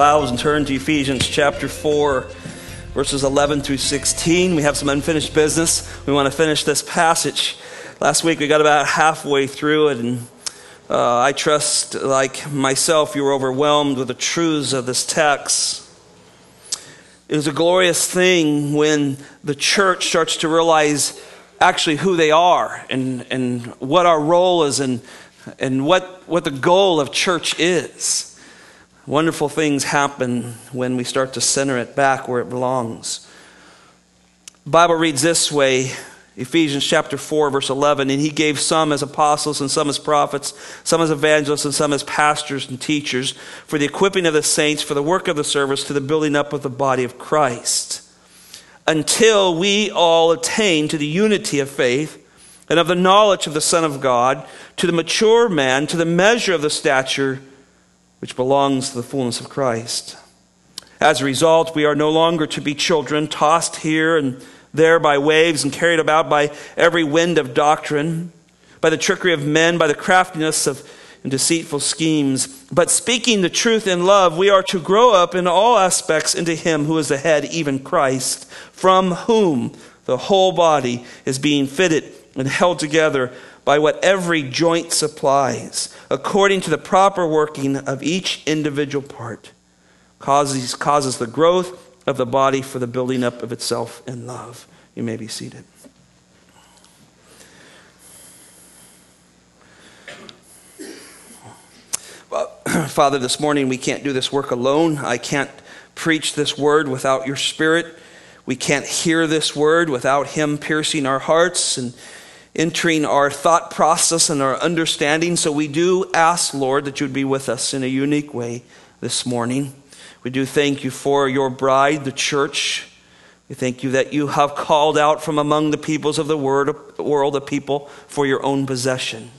Bibles and turn to Ephesians chapter 4, verses 11 through 16. We have some unfinished business. We want to finish this passage. Last week we got about halfway through it, and uh, I trust, like myself, you were overwhelmed with the truths of this text. It is a glorious thing when the church starts to realize actually who they are and, and what our role is and, and what, what the goal of church is. Wonderful things happen when we start to center it back where it belongs. The Bible reads this way Ephesians chapter 4, verse 11. And he gave some as apostles, and some as prophets, some as evangelists, and some as pastors and teachers, for the equipping of the saints, for the work of the service, to the building up of the body of Christ, until we all attain to the unity of faith and of the knowledge of the Son of God, to the mature man, to the measure of the stature which belongs to the fullness of Christ. As a result, we are no longer to be children, tossed here and there by waves and carried about by every wind of doctrine, by the trickery of men, by the craftiness of deceitful schemes. But speaking the truth in love, we are to grow up in all aspects into Him who is the head, even Christ, from whom the whole body is being fitted and held together by what every joint supplies, according to the proper working of each individual part, causes, causes the growth of the body for the building up of itself in love. You may be seated. Well, Father, this morning we can't do this work alone. I can't preach this word without your spirit. We can't hear this word without him piercing our hearts and entering our thought process and our understanding. So we do ask, Lord, that you would be with us in a unique way this morning. We do thank you for your bride, the church. We thank you that you have called out from among the peoples of the world a people for your own possession.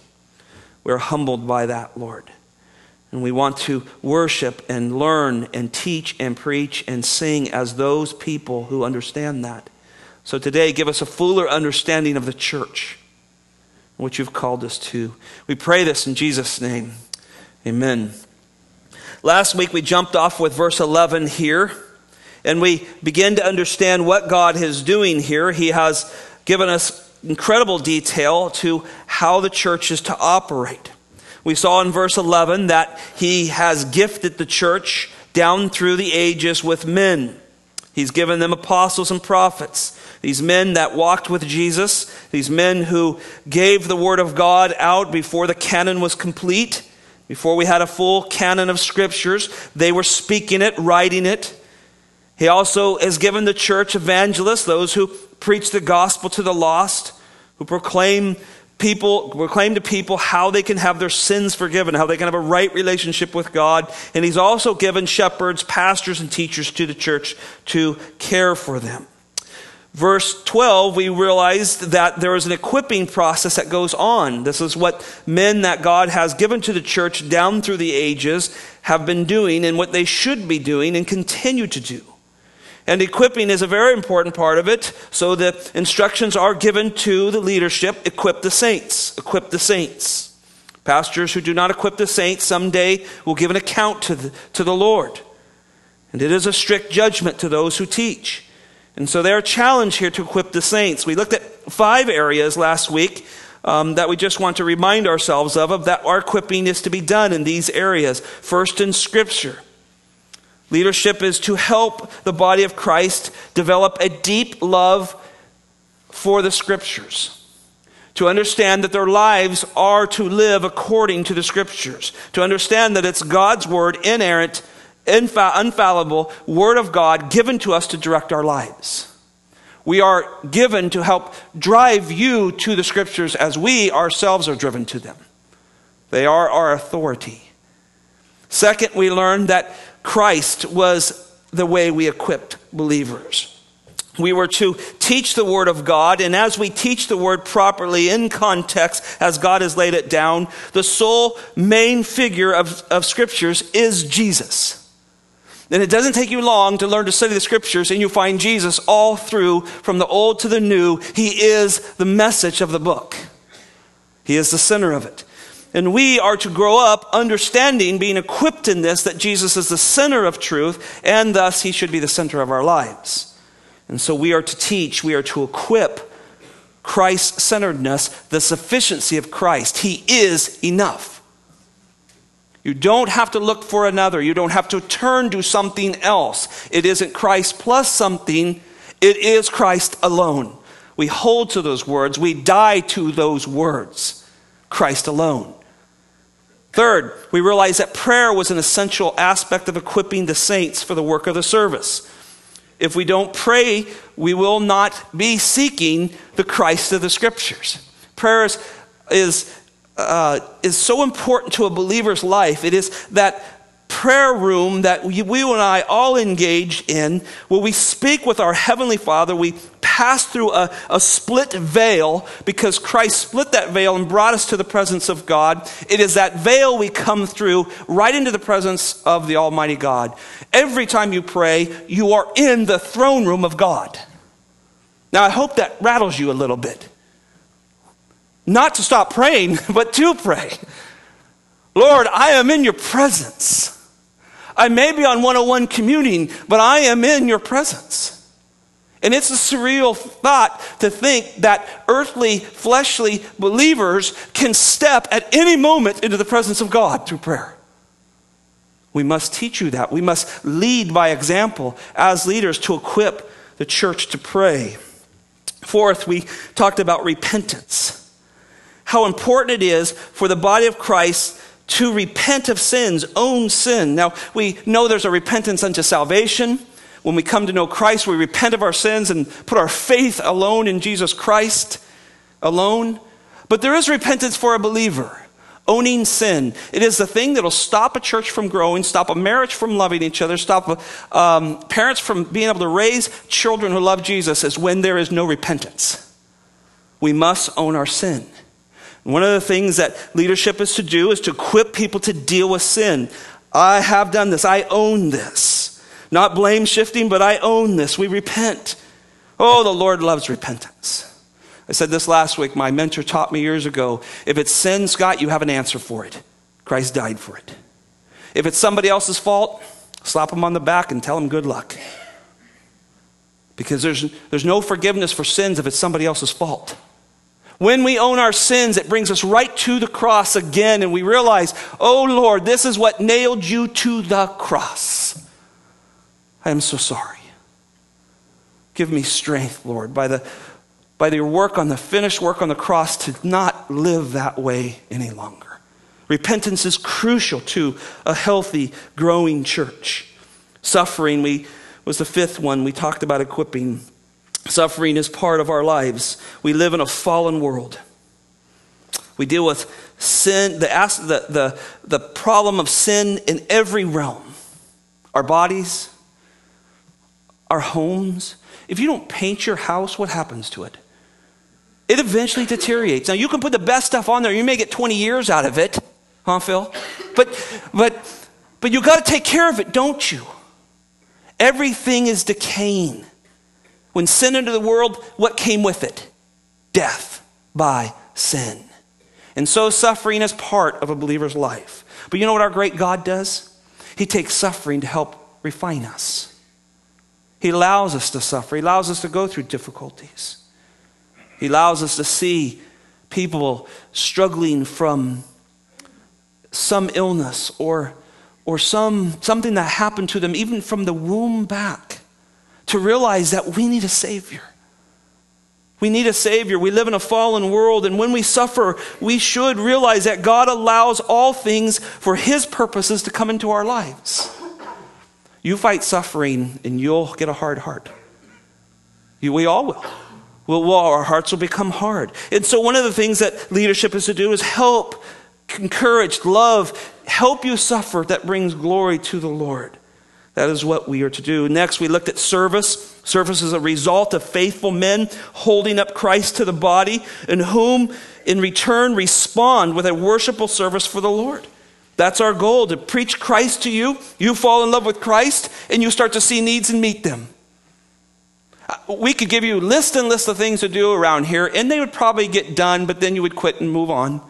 We're humbled by that, Lord. And we want to worship and learn and teach and preach and sing as those people who understand that. So today, give us a fuller understanding of the church what you've called us to. We pray this in Jesus' name. Amen. Last week we jumped off with verse 11 here, and we begin to understand what God is doing here. He has given us incredible detail to how the church is to operate. We saw in verse 11 that He has gifted the church down through the ages with men. He's given them apostles and prophets. These men that walked with Jesus, these men who gave the Word of God out before the canon was complete, before we had a full canon of scriptures, they were speaking it, writing it. He also has given the church evangelists, those who preach the gospel to the lost, who proclaim people proclaim to people how they can have their sins forgiven, how they can have a right relationship with God. And he's also given shepherds, pastors, and teachers to the church to care for them verse 12, we realized that there is an equipping process that goes on. This is what men that God has given to the church down through the ages have been doing and what they should be doing and continue to do. And equipping is a very important part of it. So the instructions are given to the leadership equip the saints, equip the saints. Pastors who do not equip the saints someday will give an account to the, to the Lord. And it is a strict judgment to those who teach. And so they're challenged here to equip the saints. We looked at five areas last week um, that we just want to remind ourselves of, of that our equipping is to be done in these areas. First, in Scripture. Leadership is to help the body of Christ develop a deep love for the Scriptures. To understand that their lives are to live according to the Scriptures. To understand that it's God's Word, inerrant, infa- infallible Word of God given to us to direct our lives. We are given to help drive you to the Scriptures as we ourselves are driven to them. They are our authority. Second, we learn that Christ was the way we equipped believers. We were to teach the Word of God, and as we teach the Word properly in context, as God has laid it down, the sole main figure of, of Scriptures is Jesus. And it doesn't take you long to learn to study the scriptures, and you find Jesus all through, from the old to the new. He is the message of the book, He is the center of it. And we are to grow up understanding, being equipped in this, that Jesus is the center of truth, and thus he should be the center of our lives. And so we are to teach, we are to equip Christ centeredness, the sufficiency of Christ. He is enough. You don't have to look for another. You don't have to turn to something else. It isn't Christ plus something, it is Christ alone. We hold to those words, we die to those words. Christ alone. Third, we realize that prayer was an essential aspect of equipping the saints for the work of the service. If we don't pray, we will not be seeking the Christ of the Scriptures. Prayer is, is, uh, is so important to a believer's life. It is that prayer room that we, we and I all engage in, where we speak with our Heavenly Father. We pass through a, a split veil because Christ split that veil and brought us to the presence of God. It is that veil we come through right into the presence of the Almighty God. Every time you pray, you are in the throne room of God. Now, I hope that rattles you a little bit. Not to stop praying, but to pray. Lord, I am in your presence. I may be on 101 commuting, but I am in your presence. And it's a surreal thought to think that earthly, fleshly believers can step at any moment into the presence of God through prayer. We must teach you that. We must lead by example as leaders to equip the church to pray. Fourth, we talked about repentance. How important it is for the body of Christ to repent of sins, own sin. Now, we know there's a repentance unto salvation. When we come to know Christ, we repent of our sins and put our faith alone in Jesus Christ alone. But there is repentance for a believer. Owning sin. It is the thing that will stop a church from growing, stop a marriage from loving each other, stop um, parents from being able to raise children who love Jesus, is when there is no repentance. We must own our sin. One of the things that leadership is to do is to equip people to deal with sin. I have done this. I own this. Not blame shifting, but I own this. We repent. Oh, the Lord loves repentance. I said this last week. My mentor taught me years ago if it's sin, Scott, you have an answer for it. Christ died for it. If it's somebody else's fault, slap them on the back and tell them good luck. Because there's, there's no forgiveness for sins if it's somebody else's fault. When we own our sins, it brings us right to the cross again, and we realize, oh Lord, this is what nailed you to the cross. I am so sorry. Give me strength, Lord, by the by your work on the finished work on the cross to not live that way any longer. Repentance is crucial to a healthy, growing church. Suffering we was the fifth one we talked about equipping Suffering is part of our lives. We live in a fallen world. We deal with sin, the, the, the, the problem of sin in every realm our bodies, our homes. If you don't paint your house, what happens to it? It eventually deteriorates. Now, you can put the best stuff on there, you may get 20 years out of it, huh, Phil? But, but, but you got to take care of it, don't you? Everything is decaying. When sin entered the world, what came with it? Death by sin. And so suffering is part of a believer's life. But you know what our great God does? He takes suffering to help refine us. He allows us to suffer, He allows us to go through difficulties. He allows us to see people struggling from some illness or, or some, something that happened to them, even from the womb back to realize that we need a Savior. We need a Savior. We live in a fallen world, and when we suffer, we should realize that God allows all things for His purposes to come into our lives. You fight suffering, and you'll get a hard heart. You, we all will. We'll, well, our hearts will become hard. And so, one of the things that leadership is to do is help, encourage, love, help you suffer that brings glory to the Lord. That is what we are to do. Next, we looked at service. Service is a result of faithful men holding up Christ to the body, and whom in return respond with a worshipful service for the Lord. That's our goal to preach Christ to you. You fall in love with Christ, and you start to see needs and meet them. Uh, we could give you list and list of things to do around here, and they would probably get done, but then you would quit and move on.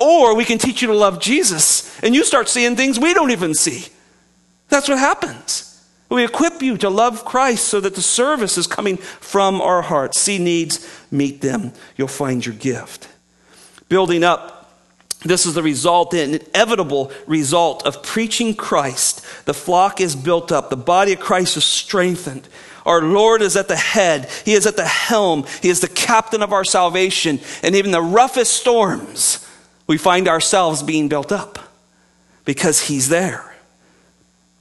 Or we can teach you to love Jesus, and you start seeing things we don't even see. That's what happens. We equip you to love Christ so that the service is coming from our hearts. See needs, meet them. You'll find your gift. Building up this is the result, the inevitable result of preaching Christ. The flock is built up, the body of Christ is strengthened. Our Lord is at the head, He is at the helm, He is the captain of our salvation. And even the roughest storms, we find ourselves being built up because He's there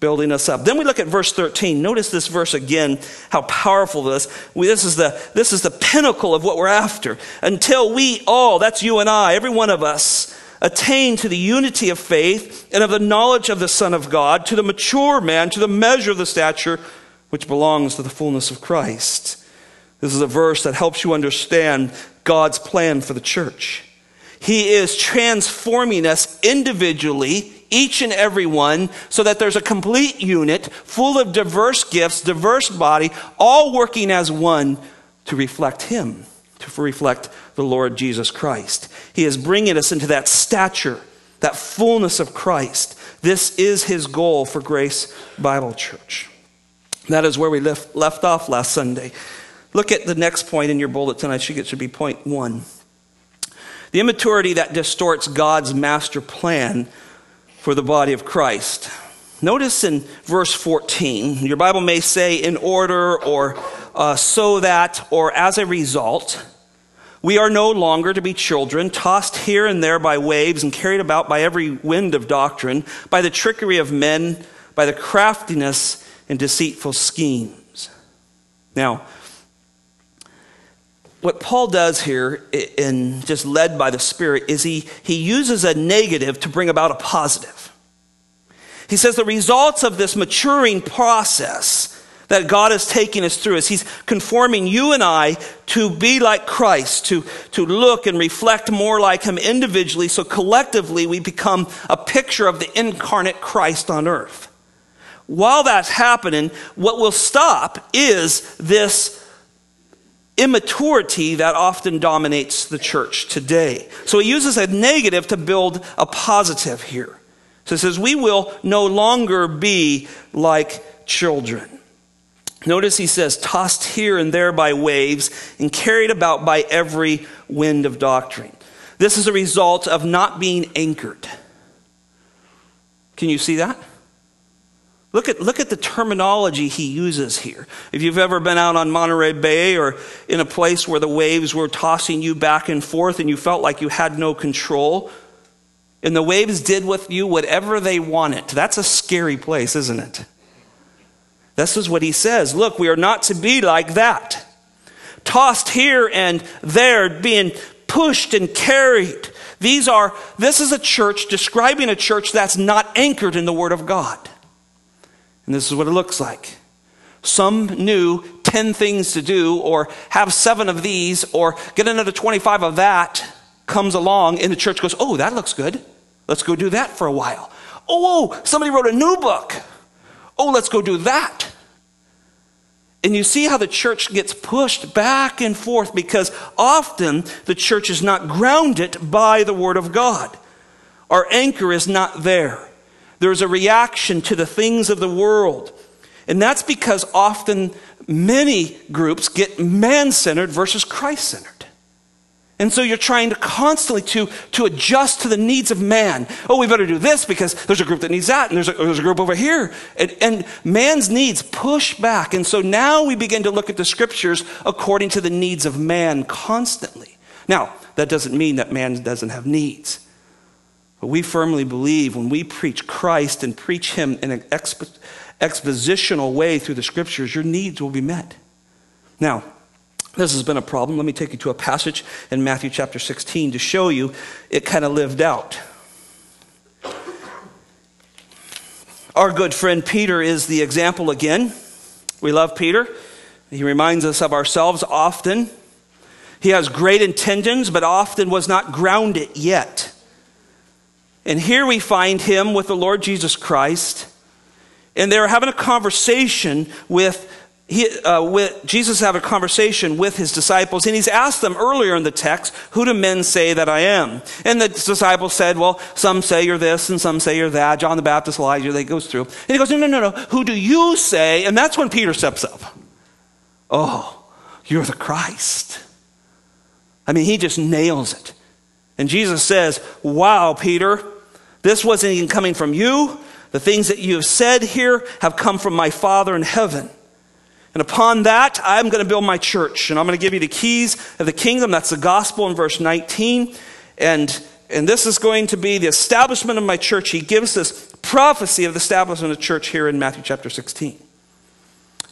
building us up. Then we look at verse 13. Notice this verse again, how powerful this. We, this is the this is the pinnacle of what we're after. Until we all, that's you and I, every one of us, attain to the unity of faith and of the knowledge of the Son of God, to the mature man, to the measure of the stature which belongs to the fullness of Christ. This is a verse that helps you understand God's plan for the church. He is transforming us individually each and every one, so that there's a complete unit full of diverse gifts, diverse body, all working as one to reflect Him, to reflect the Lord Jesus Christ. He is bringing us into that stature, that fullness of Christ. This is His goal for Grace Bible Church. That is where we left, left off last Sunday. Look at the next point in your bulletin. I think it should be point one. The immaturity that distorts God's master plan for the body of Christ. Notice in verse 14, your Bible may say in order or uh, so that or as a result. We are no longer to be children, tossed here and there by waves and carried about by every wind of doctrine, by the trickery of men, by the craftiness and deceitful schemes. Now, what Paul does here, in just led by the Spirit, is he, he uses a negative to bring about a positive. He says the results of this maturing process that God is taking us through is He's conforming you and I to be like Christ, to, to look and reflect more like Him individually, so collectively we become a picture of the incarnate Christ on earth. While that's happening, what will stop is this immaturity that often dominates the church today. So he uses a negative to build a positive here. So he says, We will no longer be like children. Notice he says, tossed here and there by waves and carried about by every wind of doctrine. This is a result of not being anchored. Can you see that? Look at, look at the terminology he uses here. If you've ever been out on Monterey Bay or in a place where the waves were tossing you back and forth and you felt like you had no control, and the waves did with you whatever they wanted, that's a scary place, isn't it? This is what he says. Look, we are not to be like that. Tossed here and there, being pushed and carried. These are, this is a church describing a church that's not anchored in the Word of God. And this is what it looks like. Some knew 10 things to do, or have seven of these, or get another 25 of that, comes along, and the church goes, Oh, that looks good. Let's go do that for a while. Oh, somebody wrote a new book. Oh, let's go do that. And you see how the church gets pushed back and forth because often the church is not grounded by the Word of God. Our anchor is not there. There's a reaction to the things of the world. And that's because often many groups get man centered versus Christ centered. And so you're trying to constantly to, to adjust to the needs of man. Oh, we better do this because there's a group that needs that, and there's a, there's a group over here. And, and man's needs push back. And so now we begin to look at the scriptures according to the needs of man constantly. Now, that doesn't mean that man doesn't have needs. But we firmly believe when we preach Christ and preach Him in an expo- expositional way through the scriptures, your needs will be met. Now, this has been a problem. Let me take you to a passage in Matthew chapter 16 to show you it kind of lived out. Our good friend Peter is the example again. We love Peter. He reminds us of ourselves often. He has great intentions, but often was not grounded yet. And here we find him with the Lord Jesus Christ, and they're having a conversation with he, uh, with, Jesus have a conversation with his disciples, and he's asked them earlier in the text, Who do men say that I am? And the disciples said, Well, some say you're this, and some say you're that. John the Baptist, Elijah, they goes through. And he goes, No, no, no, no. Who do you say? And that's when Peter steps up. Oh, you're the Christ. I mean, he just nails it. And Jesus says, Wow, Peter, this wasn't even coming from you. The things that you have said here have come from my Father in heaven. And upon that, I'm going to build my church. And I'm going to give you the keys of the kingdom. That's the gospel in verse 19. And, and this is going to be the establishment of my church. He gives this prophecy of the establishment of the church here in Matthew chapter 16.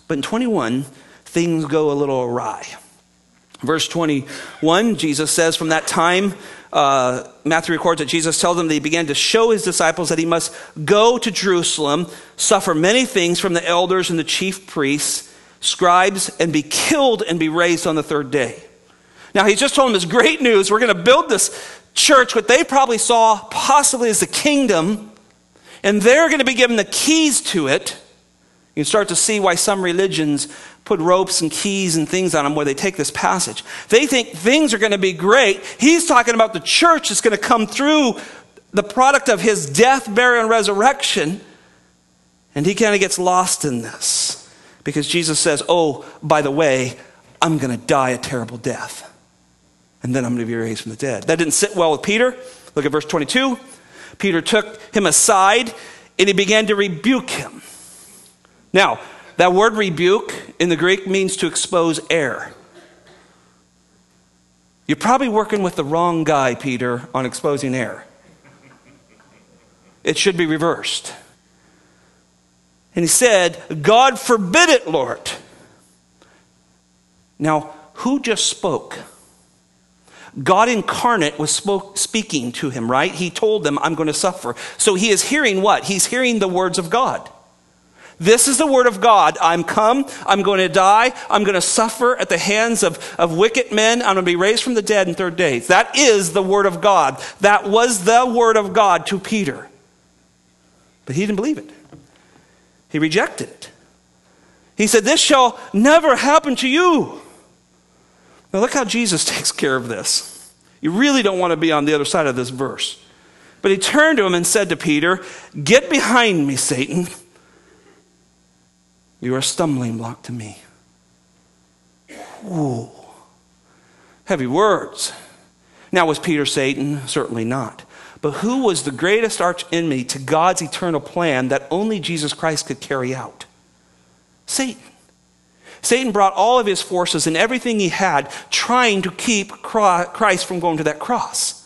But in 21, things go a little awry. Verse 21, Jesus says, From that time, uh, Matthew records that Jesus tells them that he began to show his disciples that he must go to Jerusalem, suffer many things from the elders and the chief priests, scribes, and be killed and be raised on the third day. Now, he's just told them this great news. We're going to build this church, what they probably saw possibly as the kingdom, and they're going to be given the keys to it. You start to see why some religions put ropes and keys and things on them where they take this passage. They think things are going to be great. He's talking about the church that's going to come through the product of his death, burial, and resurrection. And he kind of gets lost in this because Jesus says, Oh, by the way, I'm going to die a terrible death. And then I'm going to be raised from the dead. That didn't sit well with Peter. Look at verse 22. Peter took him aside and he began to rebuke him. Now, that word rebuke in the Greek means to expose error. You're probably working with the wrong guy, Peter, on exposing error. It should be reversed. And he said, God forbid it, Lord. Now, who just spoke? God incarnate was spoke, speaking to him, right? He told them, I'm going to suffer. So he is hearing what? He's hearing the words of God. This is the word of God. I'm come. I'm going to die. I'm going to suffer at the hands of, of wicked men. I'm going to be raised from the dead in third days. That is the word of God. That was the word of God to Peter. But he didn't believe it. He rejected it. He said, This shall never happen to you. Now, look how Jesus takes care of this. You really don't want to be on the other side of this verse. But he turned to him and said to Peter, Get behind me, Satan. You are a stumbling block to me. Ooh. Heavy words. Now, was Peter Satan? Certainly not. But who was the greatest arch enemy to God's eternal plan that only Jesus Christ could carry out? Satan. Satan brought all of his forces and everything he had trying to keep Christ from going to that cross.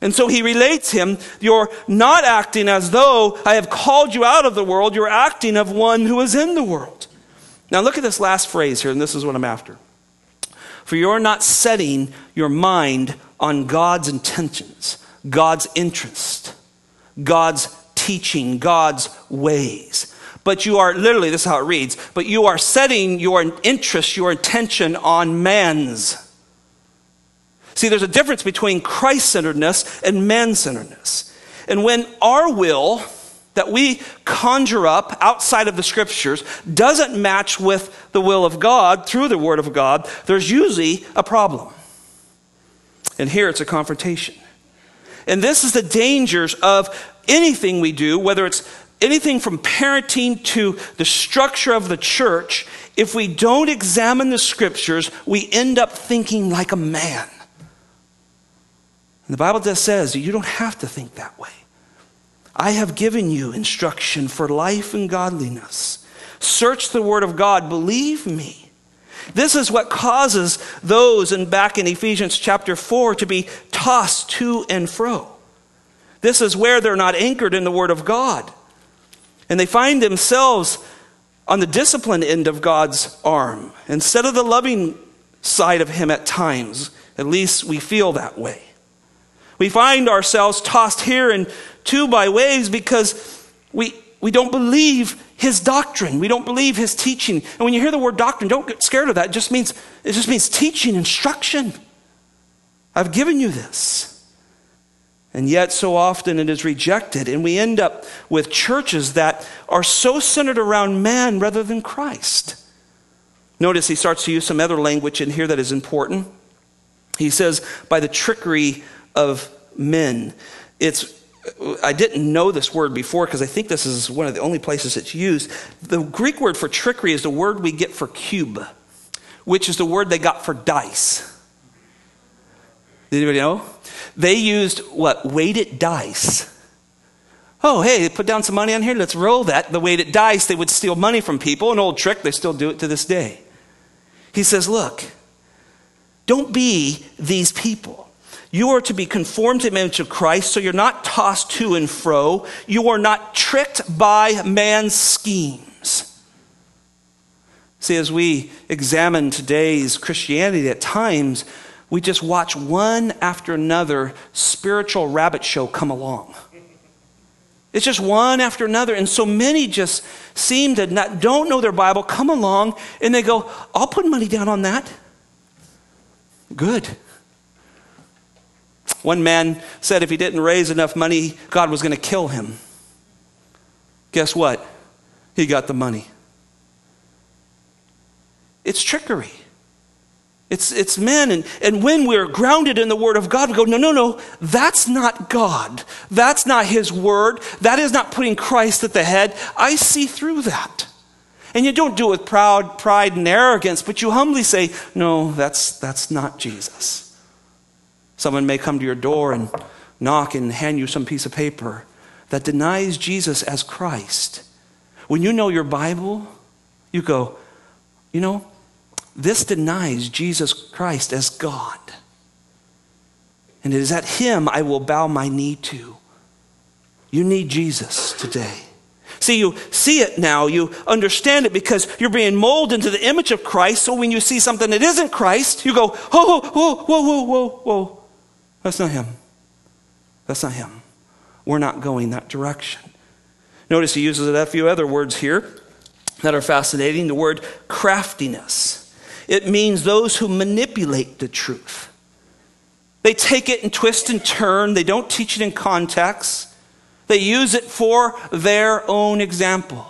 And so he relates him, you're not acting as though I have called you out of the world, you're acting of one who is in the world. Now look at this last phrase here, and this is what I'm after. For you're not setting your mind on God's intentions, God's interest, God's teaching, God's ways. But you are, literally, this is how it reads, but you are setting your interest, your attention on man's See, there's a difference between Christ centeredness and man centeredness. And when our will that we conjure up outside of the scriptures doesn't match with the will of God through the Word of God, there's usually a problem. And here it's a confrontation. And this is the dangers of anything we do, whether it's anything from parenting to the structure of the church. If we don't examine the scriptures, we end up thinking like a man. And the Bible just says you don't have to think that way. I have given you instruction for life and godliness. Search the Word of God. Believe me. This is what causes those and back in Ephesians chapter 4 to be tossed to and fro. This is where they're not anchored in the Word of God. And they find themselves on the disciplined end of God's arm instead of the loving side of Him at times. At least we feel that way. We find ourselves tossed here and to by waves because we, we don't believe his doctrine. We don't believe his teaching. And when you hear the word doctrine, don't get scared of that. It just means, it just means teaching, instruction. I've given you this. And yet, so often it is rejected, and we end up with churches that are so centered around man rather than Christ. Notice he starts to use some other language in here that is important. He says, by the trickery of men. It's I didn't know this word before because I think this is one of the only places it's used. The Greek word for trickery is the word we get for cube, which is the word they got for dice. Did anybody know? They used what? Weighted dice. Oh, hey, put down some money on here. Let's roll that. The weighted dice, they would steal money from people. An old trick, they still do it to this day. He says, Look, don't be these people. You are to be conformed to the image of Christ, so you're not tossed to and fro. You are not tricked by man's schemes. See, as we examine today's Christianity, at times we just watch one after another spiritual rabbit show come along. It's just one after another. And so many just seem to not, don't know their Bible, come along, and they go, I'll put money down on that. Good. One man said if he didn't raise enough money, God was going to kill him. Guess what? He got the money. It's trickery. It's, it's men. And, and when we're grounded in the Word of God, we go, no, no, no, that's not God. That's not His Word. That is not putting Christ at the head. I see through that. And you don't do it with proud pride and arrogance, but you humbly say, no, that's, that's not Jesus. Someone may come to your door and knock and hand you some piece of paper that denies Jesus as Christ. When you know your Bible, you go, you know, this denies Jesus Christ as God. And it is at Him I will bow my knee to. You need Jesus today. See, you see it now, you understand it because you're being molded into the image of Christ. So when you see something that isn't Christ, you go, oh, oh, oh, whoa, whoa, whoa, whoa, whoa, whoa. That's not Him. That's not Him. We're not going that direction. Notice he uses a few other words here that are fascinating. The word craftiness. It means those who manipulate the truth. They take it and twist and turn, they don't teach it in context, they use it for their own example.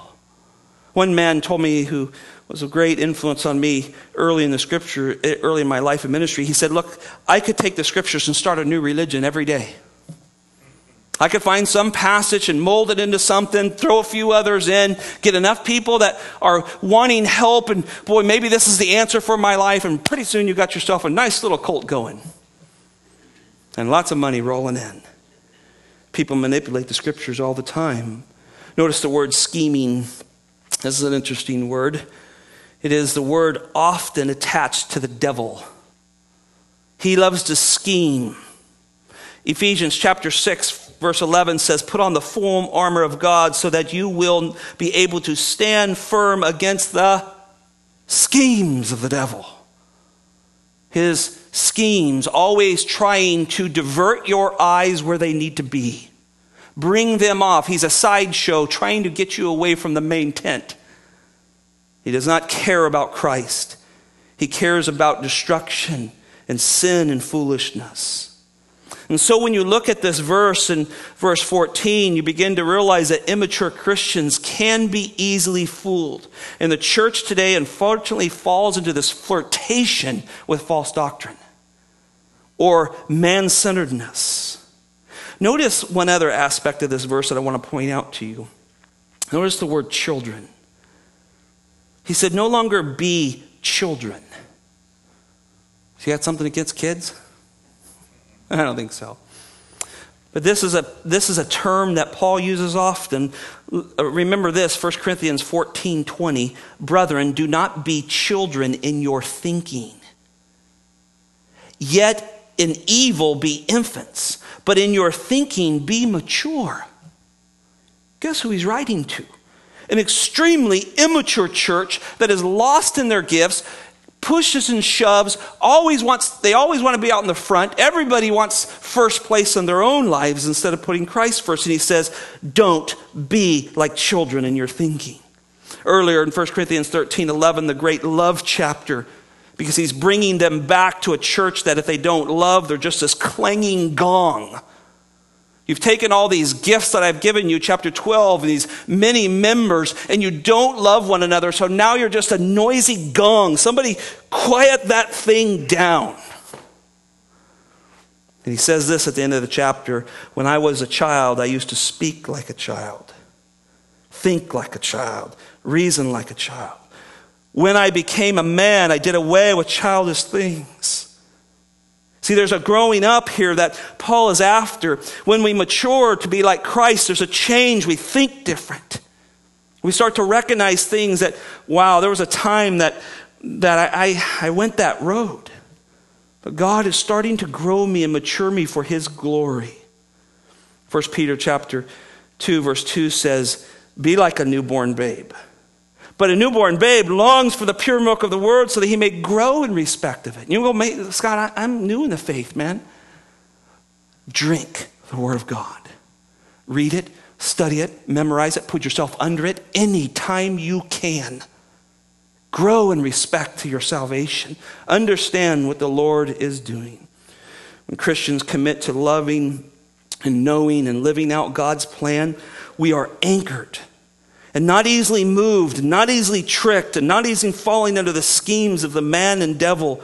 One man told me who was a great influence on me early in the scripture, eh, early in my life and ministry. He said, Look, I could take the scriptures and start a new religion every day. I could find some passage and mold it into something, throw a few others in, get enough people that are wanting help, and boy, maybe this is the answer for my life, and pretty soon you got yourself a nice little cult going. And lots of money rolling in. People manipulate the scriptures all the time. Notice the word scheming. This is an interesting word. It is the word often attached to the devil. He loves to scheme. Ephesians chapter 6, verse 11 says, Put on the full armor of God so that you will be able to stand firm against the schemes of the devil. His schemes, always trying to divert your eyes where they need to be, bring them off. He's a sideshow trying to get you away from the main tent. He does not care about Christ, he cares about destruction and sin and foolishness. And so when you look at this verse in verse 14, you begin to realize that immature Christians can be easily fooled. And the church today, unfortunately, falls into this flirtation with false doctrine or man centeredness. Notice one other aspect of this verse that I want to point out to you. Notice the word children. He said, No longer be children. You got something against kids? I don't think so. But this is a, this is a term that Paul uses often. Uh, remember this 1 Corinthians 14 20. Brethren, do not be children in your thinking, yet in evil be infants, but in your thinking be mature. Guess who he's writing to? An extremely immature church that is lost in their gifts pushes and shoves, always wants, they always want to be out in the front. Everybody wants first place in their own lives instead of putting Christ first. And he says, don't be like children in your thinking. Earlier in 1 Corinthians 13 11, the great love chapter, because he's bringing them back to a church that if they don't love, they're just this clanging gong You've taken all these gifts that I've given you, chapter 12, and these many members, and you don't love one another, so now you're just a noisy gong. Somebody quiet that thing down. And he says this at the end of the chapter When I was a child, I used to speak like a child, think like a child, reason like a child. When I became a man, I did away with childish things. See, there's a growing up here that Paul is after. When we mature to be like Christ, there's a change. We think different. We start to recognize things that, wow, there was a time that, that I, I, I went that road. But God is starting to grow me and mature me for his glory. 1 Peter chapter 2 verse 2 says, "Be like a newborn babe." But a newborn babe longs for the pure milk of the word so that he may grow in respect of it. You go, Scott, I, I'm new in the faith, man. Drink the word of God. Read it, study it, memorize it, put yourself under it anytime you can. Grow in respect to your salvation. Understand what the Lord is doing. When Christians commit to loving and knowing and living out God's plan, we are anchored and not easily moved, not easily tricked, and not easily falling under the schemes of the man and devil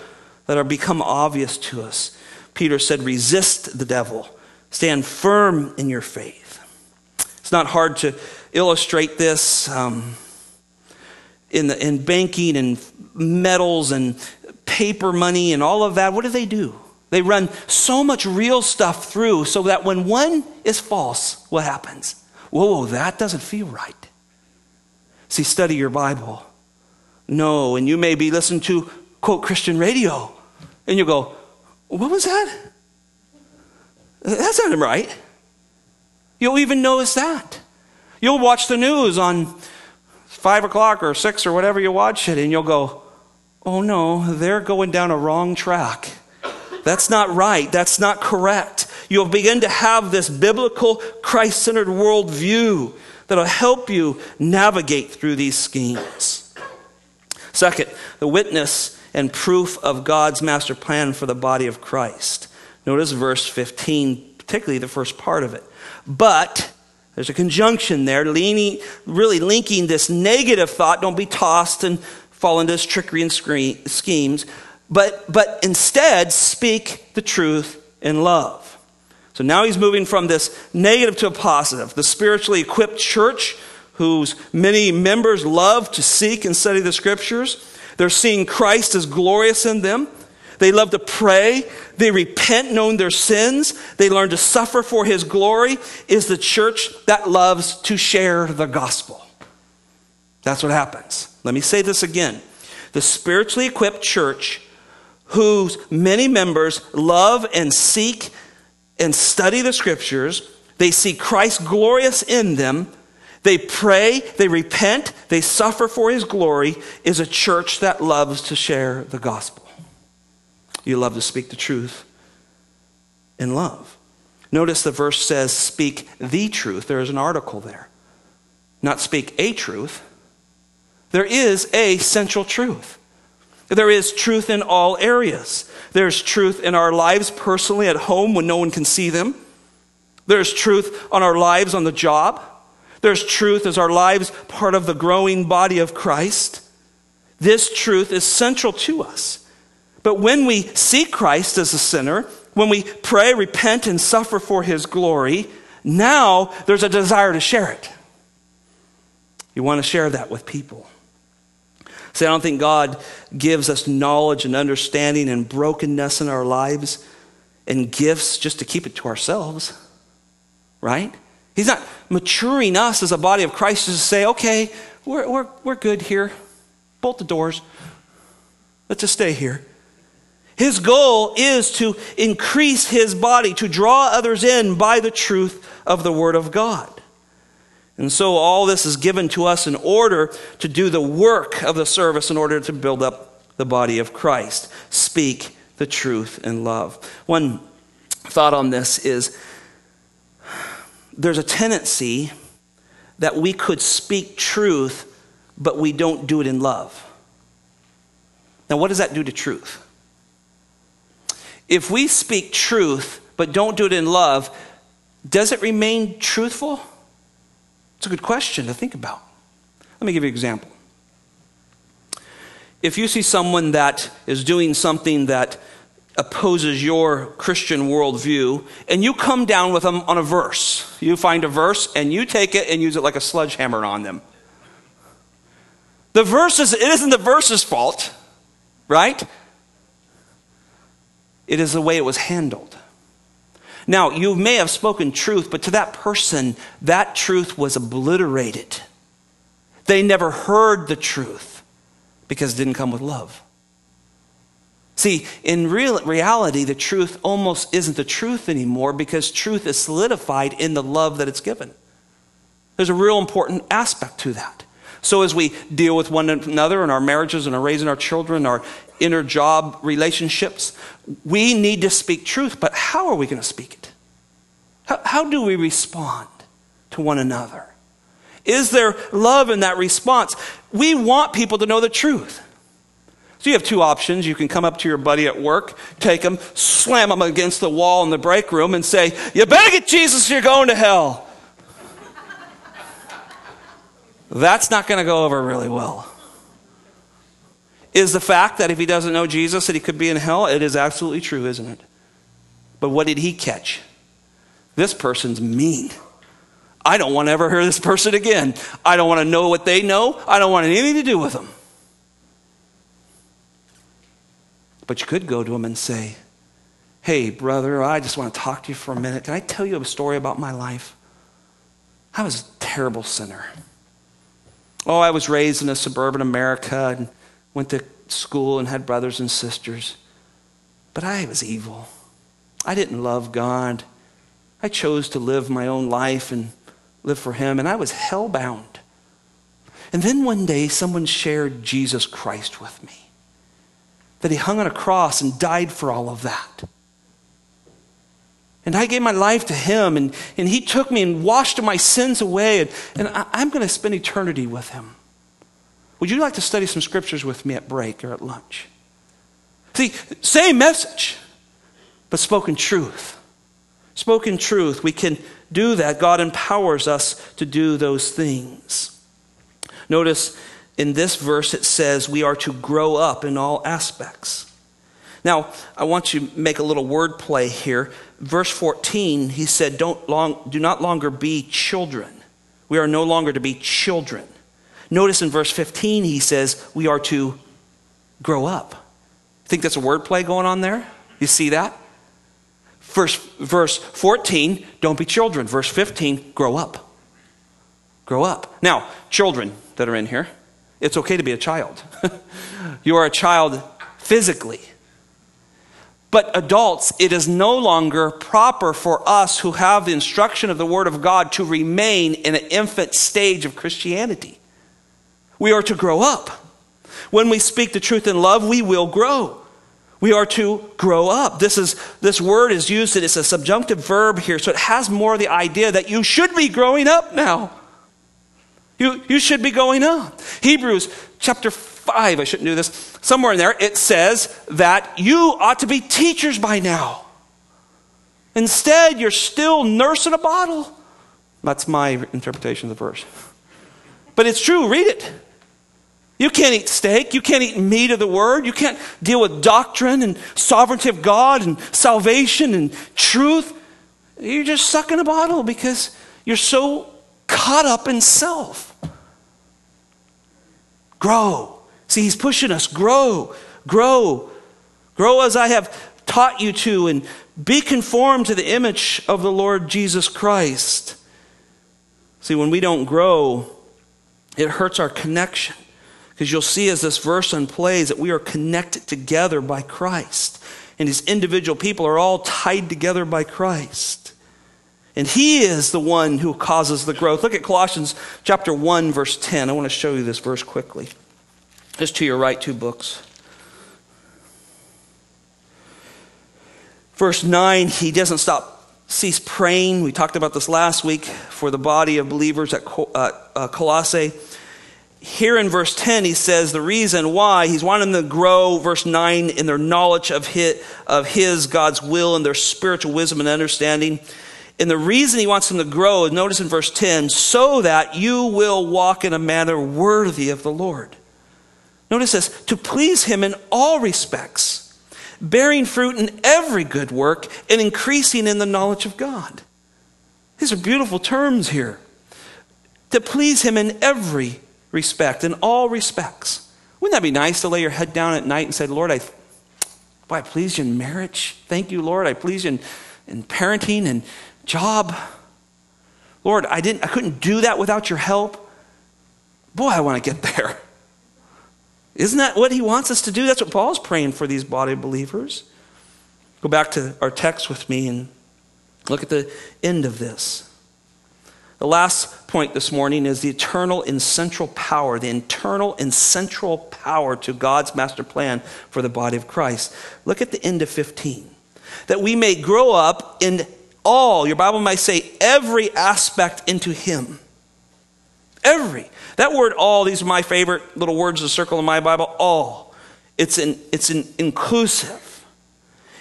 that are become obvious to us. Peter said, resist the devil, stand firm in your faith. It's not hard to illustrate this. Um, in, the, in banking and metals and paper money and all of that, what do they do? They run so much real stuff through so that when one is false, what happens? Whoa, that doesn't feel right. See, study your Bible. No, and you may be listening to, quote, Christian radio, and you go, what was that? That sounded right. You'll even notice that. You'll watch the news on five o'clock or six or whatever you watch it, and you'll go, oh no, they're going down a wrong track. That's not right. That's not correct. You'll begin to have this biblical, Christ centered worldview that'll help you navigate through these schemes. Second, the witness and proof of God's master plan for the body of Christ. Notice verse 15, particularly the first part of it. But there's a conjunction there, leaning, really linking this negative thought. Don't be tossed and fall into this trickery and schemes, but, but instead speak the truth in love. So now he's moving from this negative to a positive. The spiritually equipped church, whose many members love to seek and study the scriptures, they're seeing Christ as glorious in them. They love to pray. They repent, knowing their sins. They learn to suffer for his glory. Is the church that loves to share the gospel. That's what happens. Let me say this again. The spiritually equipped church, whose many members love and seek and study the scriptures, they see Christ glorious in them. They pray, they repent, they suffer for his glory, is a church that loves to share the gospel. You love to speak the truth in love. Notice the verse says, speak the truth. There is an article there. Not speak a truth. There is a central truth. There is truth in all areas. There's truth in our lives personally at home when no one can see them. There's truth on our lives on the job. There's truth as our lives part of the growing body of Christ. This truth is central to us. But when we see Christ as a sinner, when we pray, repent, and suffer for his glory, now there's a desire to share it. You want to share that with people. See, I don't think God gives us knowledge and understanding and brokenness in our lives and gifts just to keep it to ourselves, right? He's not maturing us as a body of Christ to say, okay, we're, we're, we're good here. Bolt the doors. Let's just stay here. His goal is to increase his body, to draw others in by the truth of the Word of God. And so all this is given to us in order to do the work of the service, in order to build up the body of Christ. Speak the truth in love. One thought on this is there's a tendency that we could speak truth, but we don't do it in love. Now, what does that do to truth? If we speak truth but don't do it in love, does it remain truthful? It's a good question to think about. Let me give you an example. If you see someone that is doing something that opposes your Christian worldview, and you come down with them on a verse, you find a verse and you take it and use it like a sledgehammer on them. The verse is, it isn't the verse's fault, right? It is the way it was handled. Now, you may have spoken truth, but to that person, that truth was obliterated. They never heard the truth because it didn't come with love. See, in real reality, the truth almost isn't the truth anymore because truth is solidified in the love that it's given. There's a real important aspect to that. So, as we deal with one another in our marriages and our raising our children, our inner job relationships, we need to speak truth. But how are we going to speak it? How, how do we respond to one another? Is there love in that response? We want people to know the truth. So you have two options. You can come up to your buddy at work, take him, slam him against the wall in the break room, and say, You better get Jesus you're going to hell. That's not going to go over really well. Is the fact that if he doesn't know Jesus that he could be in hell? It is absolutely true, isn't it? But what did he catch? This person's mean. I don't want to ever hear this person again. I don't want to know what they know. I don't want anything to do with them. But you could go to him and say, Hey, brother, I just want to talk to you for a minute. Can I tell you a story about my life? I was a terrible sinner. Oh, I was raised in a suburban America and went to school and had brothers and sisters. But I was evil. I didn't love God. I chose to live my own life and live for Him, and I was hellbound. And then one day, someone shared Jesus Christ with me that He hung on a cross and died for all of that. And I gave my life to him, and, and he took me and washed my sins away, and, and I, I'm going to spend eternity with him. Would you like to study some scriptures with me at break or at lunch? See, same message, but spoken truth. Spoken truth. We can do that. God empowers us to do those things. Notice in this verse it says we are to grow up in all aspects. Now, I want you to make a little word play here. Verse 14, he said, Don't long, Do not longer be children. We are no longer to be children. Notice in verse 15, he says, We are to grow up. Think that's a word play going on there? You see that? Verse, verse 14, don't be children. Verse 15, grow up. Grow up. Now, children that are in here, it's okay to be a child. you are a child physically. But adults, it is no longer proper for us who have the instruction of the Word of God to remain in an infant stage of Christianity. We are to grow up. When we speak the truth in love, we will grow. We are to grow up. This, is, this word is used, it's a subjunctive verb here, so it has more the idea that you should be growing up now. You, you should be going up. Hebrews chapter 5, I shouldn't do this, somewhere in there, it says that you ought to be teachers by now. Instead, you're still nursing a bottle. That's my interpretation of the verse. But it's true, read it. You can't eat steak. You can't eat meat of the word. You can't deal with doctrine and sovereignty of God and salvation and truth. You're just sucking a bottle because you're so caught up in self. Grow. See, he's pushing us grow, grow, grow as I have taught you to, and be conformed to the image of the Lord Jesus Christ. See, when we don't grow, it hurts our connection. Because you'll see as this verse unplays that we are connected together by Christ. And these individual people are all tied together by Christ. And He is the one who causes the growth. Look at Colossians chapter 1, verse 10. I want to show you this verse quickly. Just to your right, two books. Verse 9, he doesn't stop, cease praying. We talked about this last week for the body of believers at uh, uh, Colossae. Here in verse 10, he says the reason why he's wanting them to grow, verse 9, in their knowledge of his, of his, God's will, and their spiritual wisdom and understanding. And the reason he wants them to grow, notice in verse 10, so that you will walk in a manner worthy of the Lord. Notice this to please him in all respects, bearing fruit in every good work, and increasing in the knowledge of God. These are beautiful terms here. To please him in every respect, in all respects. Wouldn't that be nice to lay your head down at night and say, Lord, I, boy, I please you in marriage. Thank you, Lord. I please you in, in parenting and job. Lord, I didn't I couldn't do that without your help. Boy, I want to get there. Isn't that what he wants us to do? That's what Paul's praying for these body believers. Go back to our text with me and look at the end of this. The last point this morning is the eternal and central power, the internal and central power to God's master plan for the body of Christ. Look at the end of 15. That we may grow up in all, your Bible might say, every aspect into Him. Every. That word all, these are my favorite little words to circle in my Bible, all. It's, an, it's an inclusive.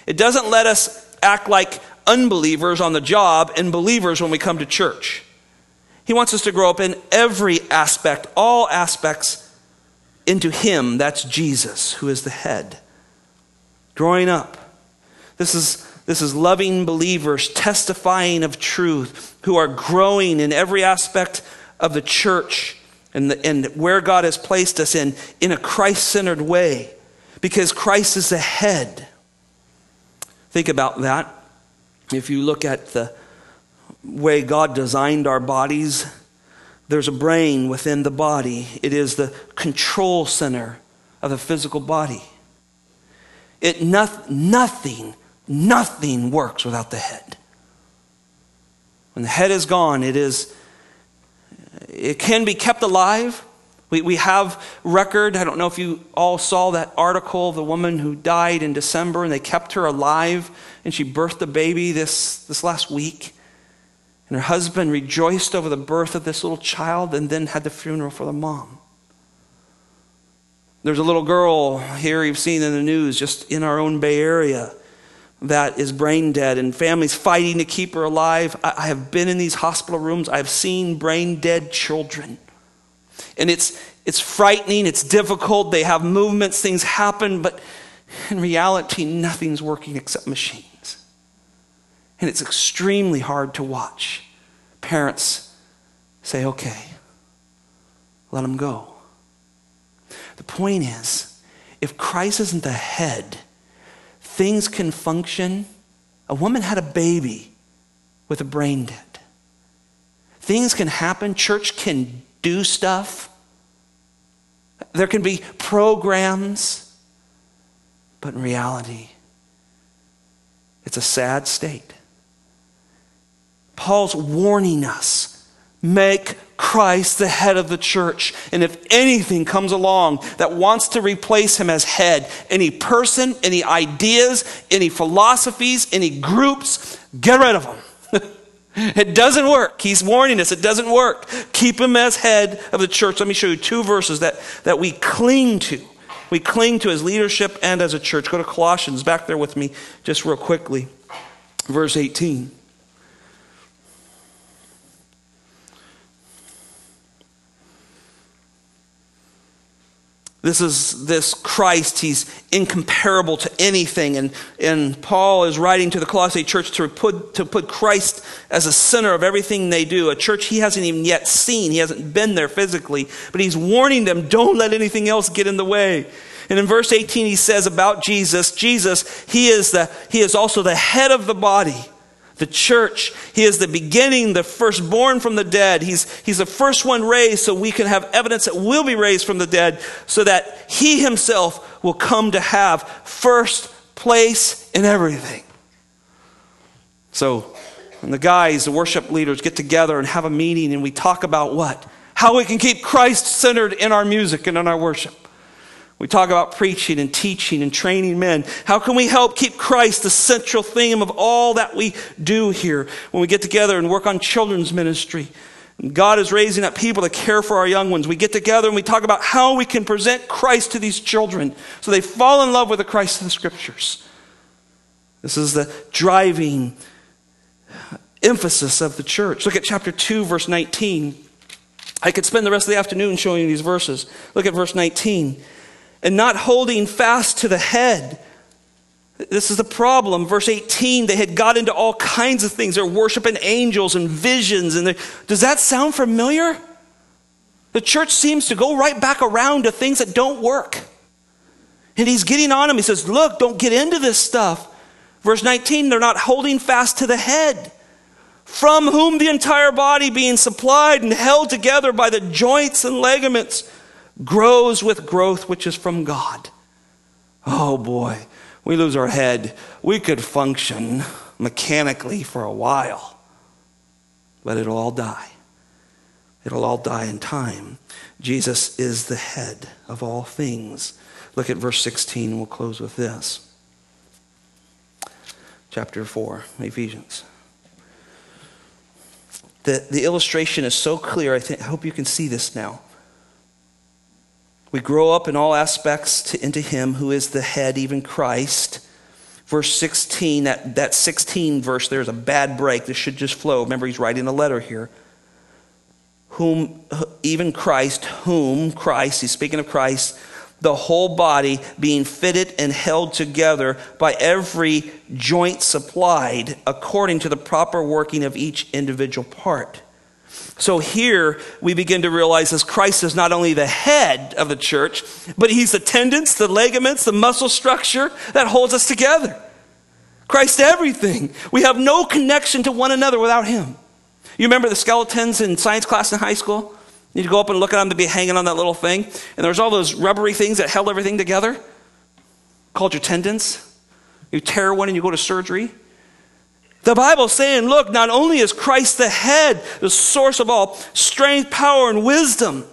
It doesn't let us act like unbelievers on the job and believers when we come to church. He wants us to grow up in every aspect, all aspects into Him. That's Jesus, who is the head. Growing up. This is this is loving believers testifying of truth who are growing in every aspect of the church and, the, and where God has placed us in, in a Christ centered way because Christ is the head. Think about that. If you look at the way God designed our bodies, there's a brain within the body, it is the control center of the physical body. It, not, nothing Nothing works without the head. When the head is gone, it is it can be kept alive. We, we have record. I don't know if you all saw that article of the woman who died in December and they kept her alive and she birthed a baby this, this last week. And her husband rejoiced over the birth of this little child and then had the funeral for the mom. There's a little girl here you've seen in the news just in our own Bay Area that is brain dead and families fighting to keep her alive. I, have been in these hospital rooms. I've seen brain dead children. And it's, it's frightening, it's difficult. They have movements, things happen, but in reality, nothing's working except machines. And it's extremely hard to watch. Parents say, okay, let them go. The point is, if Christ isn't the head, things can function. A woman had a baby with a brain dead. Things can happen. Church can do stuff. There can be programs. But in reality, it's a sad state. Paul's warning us make Christ the head of the church. And if anything comes along that wants to replace him as head, any person, any ideas, any philosophies, any groups, get rid of them. it doesn't work. He's warning us, it doesn't work. Keep him as head of the church. Let me show you two verses that, that we cling to. We cling to as leadership and as a church. Go to Colossians, back there with me, just real quickly. Verse 18. This is this Christ. He's incomparable to anything. And, and Paul is writing to the Colossae church to put, to put Christ as a center of everything they do. A church he hasn't even yet seen. He hasn't been there physically. But he's warning them don't let anything else get in the way. And in verse 18, he says about Jesus, Jesus, he is, the, he is also the head of the body the church. He is the beginning, the firstborn from the dead. He's, he's the first one raised so we can have evidence that will be raised from the dead so that he himself will come to have first place in everything. So, when the guys, the worship leaders get together and have a meeting and we talk about what? How we can keep Christ centered in our music and in our worship. We talk about preaching and teaching and training men. How can we help keep Christ the central theme of all that we do here when we get together and work on children's ministry? God is raising up people to care for our young ones. We get together and we talk about how we can present Christ to these children so they fall in love with the Christ of the Scriptures. This is the driving emphasis of the church. Look at chapter 2, verse 19. I could spend the rest of the afternoon showing you these verses. Look at verse 19. And not holding fast to the head. This is the problem. Verse 18, they had got into all kinds of things. They're worshiping angels and visions. And does that sound familiar? The church seems to go right back around to things that don't work. And he's getting on them. He says, Look, don't get into this stuff. Verse 19, they're not holding fast to the head from whom the entire body, being supplied and held together by the joints and ligaments, grows with growth which is from God. Oh boy, we lose our head. We could function mechanically for a while, but it'll all die. It'll all die in time. Jesus is the head of all things. Look at verse 16. We'll close with this. Chapter 4, Ephesians the, the illustration is so clear. I, think, I hope you can see this now. We grow up in all aspects to, into Him who is the head, even Christ. Verse 16, that, that 16 verse, there's a bad break. This should just flow. Remember, he's writing a letter here. Whom, even Christ, whom, Christ, he's speaking of Christ, the whole body being fitted and held together by every joint supplied according to the proper working of each individual part. So here we begin to realize that Christ is not only the head of the church, but he's the tendons, the ligaments, the muscle structure that holds us together. Christ everything. We have no connection to one another without him. You remember the skeletons in science class in high school? You'd go up and look at them to be hanging on that little thing. And there's all those rubbery things that held everything together, called your tendons. You tear one and you go to surgery. The Bible's saying, look, not only is Christ the head, the source of all strength, power, and wisdom,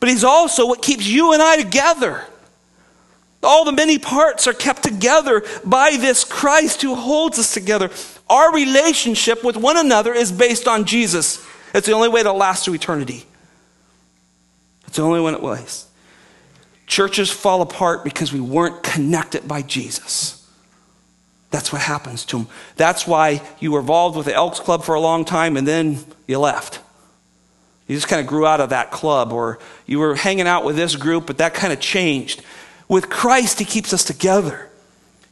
but he's also what keeps you and I together. All the many parts are kept together by this Christ who holds us together. Our relationship with one another is based on Jesus. It's the only way to last through eternity. It's the only one it was. Churches fall apart because we weren't connected by Jesus. That's what happens to them. That's why you were involved with the Elks Club for a long time and then you left. You just kind of grew out of that club, or you were hanging out with this group, but that kind of changed. With Christ, He keeps us together.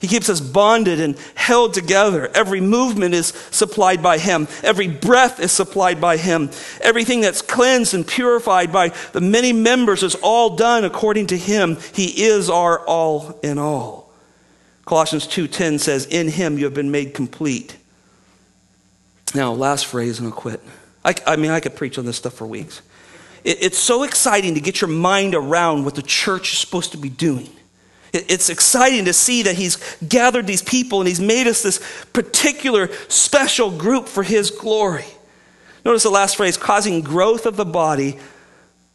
He keeps us bonded and held together. Every movement is supplied by Him. Every breath is supplied by Him. Everything that's cleansed and purified by the many members is all done according to Him. He is our all in all. Colossians 2:10 says, "In Him you have been made complete." Now, last phrase, and I'll quit. I, I mean, I could preach on this stuff for weeks. It, it's so exciting to get your mind around what the church is supposed to be doing. It's exciting to see that he's gathered these people and he's made us this particular special group for his glory. Notice the last phrase causing growth of the body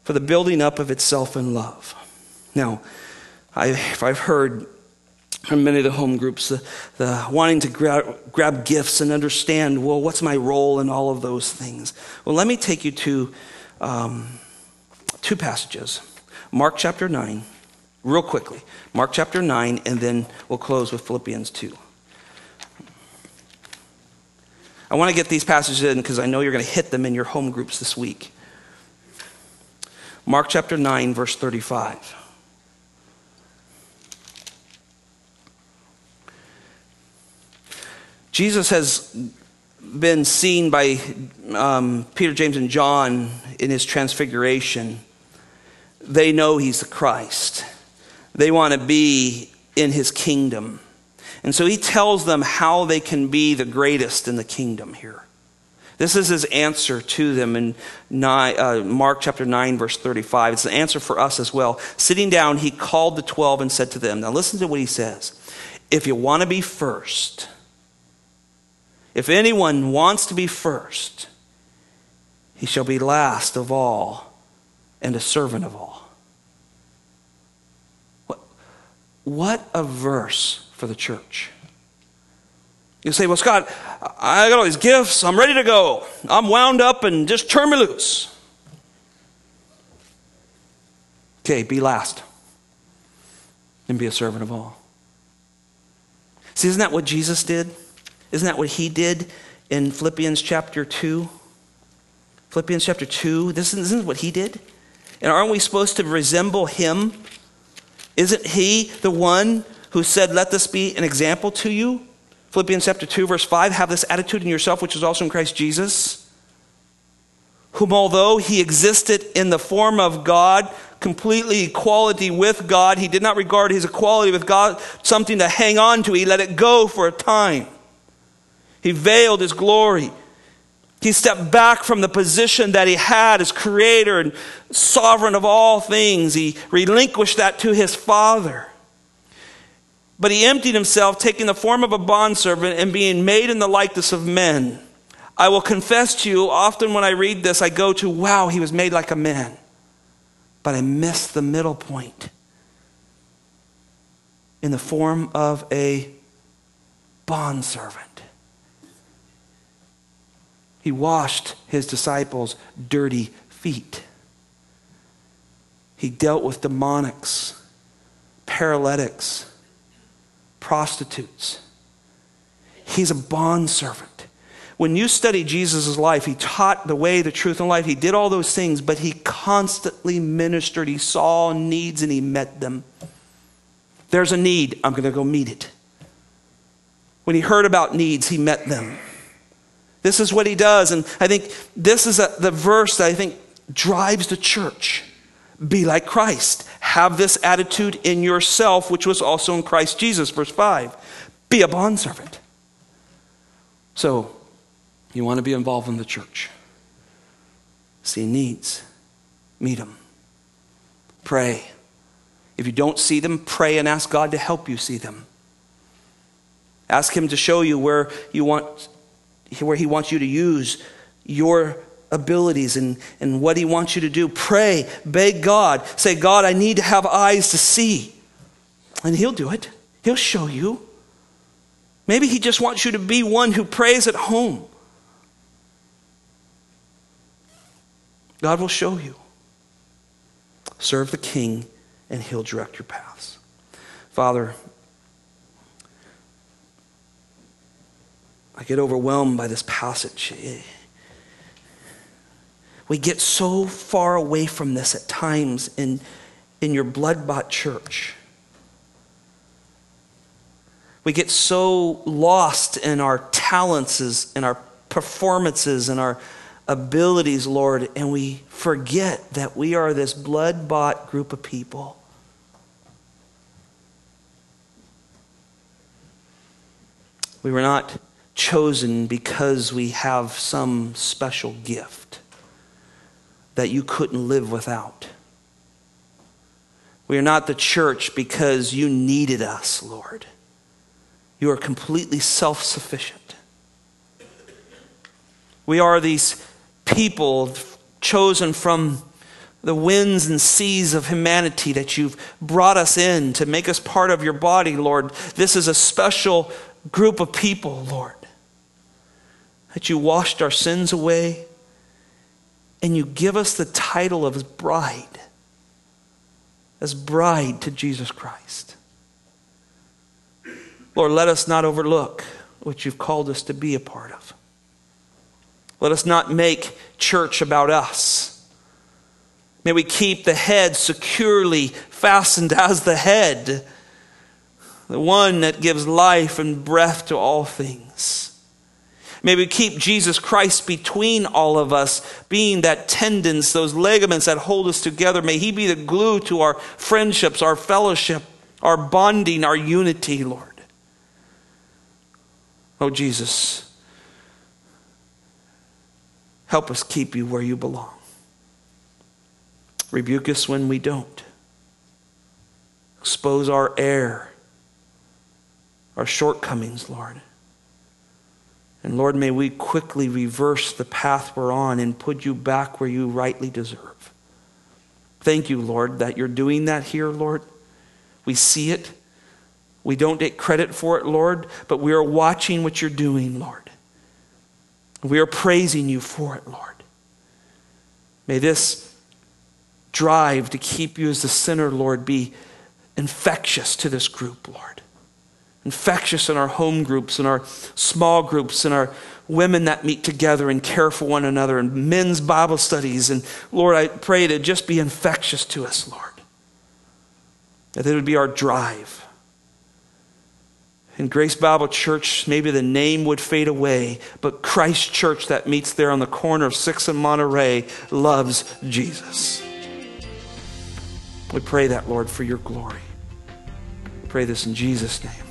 for the building up of itself in love. Now, I've, I've heard from many of the home groups the, the wanting to grab, grab gifts and understand, well, what's my role in all of those things? Well, let me take you to um, two passages Mark chapter 9 real quickly. Mark chapter 9, and then we'll close with Philippians 2. I want to get these passages in because I know you're going to hit them in your home groups this week. Mark chapter 9, verse 35. Jesus has been seen by um, Peter, James, and John in his transfiguration. They know he's the Christ. They want to be in his kingdom. And so he tells them how they can be the greatest in the kingdom here. This is his answer to them in uh, Mark chapter 9, verse 35. It's the answer for us as well. Sitting down, he called the 12 and said to them, Now listen to what he says. If you want to be first, if anyone wants to be first, he shall be last of all and a servant of all. What what a verse for the church. You say, Well, Scott, I got all these gifts. I'm ready to go. I'm wound up and just turn me loose. Okay, be last and be a servant of all. See, isn't that what Jesus did? Isn't that what he did? in Philippians chapter 2? Philippians chapter 2, this isn't what he did? And aren't we supposed to resemble him? Isn't he the one who said, Let this be an example to you? Philippians chapter 2, verse 5 Have this attitude in yourself, which is also in Christ Jesus, whom although he existed in the form of God, completely equality with God, he did not regard his equality with God something to hang on to. He let it go for a time. He veiled his glory. He stepped back from the position that he had as creator and sovereign of all things. He relinquished that to his Father. But he emptied himself, taking the form of a bondservant and being made in the likeness of men. I will confess to you, often when I read this, I go to, wow, he was made like a man. But I miss the middle point. In the form of a bondservant. He washed his disciples' dirty feet. He dealt with demonics, paralytics, prostitutes. He's a bondservant. When you study Jesus' life, he taught the way, the truth, and life. He did all those things, but he constantly ministered. He saw needs and he met them. There's a need, I'm going to go meet it. When he heard about needs, he met them. This is what he does. And I think this is a, the verse that I think drives the church. Be like Christ. Have this attitude in yourself, which was also in Christ Jesus. Verse 5. Be a bondservant. So, you want to be involved in the church. See needs, meet them. Pray. If you don't see them, pray and ask God to help you see them. Ask Him to show you where you want where He wants you to use your abilities and, and what He wants you to do. Pray, beg God, say, God, I need to have eyes to see. And He'll do it, He'll show you. Maybe He just wants you to be one who prays at home. God will show you. Serve the King, and He'll direct your paths. Father, I get overwhelmed by this passage. We get so far away from this at times in, in your blood bought church. We get so lost in our talents and our performances and our abilities, Lord, and we forget that we are this blood bought group of people. We were not chosen because we have some special gift that you couldn't live without. We are not the church because you needed us, Lord. You are completely self sufficient. We are these people chosen from the winds and seas of humanity that you've brought us in to make us part of your body, Lord. This is a special group of people, Lord that you washed our sins away, and you give us the title of bride, as bride to Jesus Christ. Lord, let us not overlook what you've called us to be a part of. Let us not make church about us. May we keep the head securely fastened as the head, the one that gives life and breath to all things. May we keep Jesus Christ between all of us, being that tendons, those ligaments that hold us together. May He be the glue to our friendships, our fellowship, our bonding, our unity, Lord. Oh, Jesus, help us keep you where you belong. Rebuke us when we don't. Expose our error, our shortcomings, Lord. And Lord, may we quickly reverse the path we're on and put you back where you rightly deserve. Thank you, Lord, that you're doing that here, Lord. We see it. We don't take credit for it, Lord, but we are watching what you're doing, Lord. We are praising you for it, Lord. May this drive to keep you as the sinner, Lord, be infectious to this group, Lord infectious in our home groups, in our small groups, in our women that meet together and care for one another, and men's Bible studies. And Lord, I pray to just be infectious to us, Lord. That it would be our drive. In Grace Bible Church, maybe the name would fade away, but Christ Church that meets there on the corner of 6 and Monterey loves Jesus. We pray that, Lord, for your glory. We pray this in Jesus' name.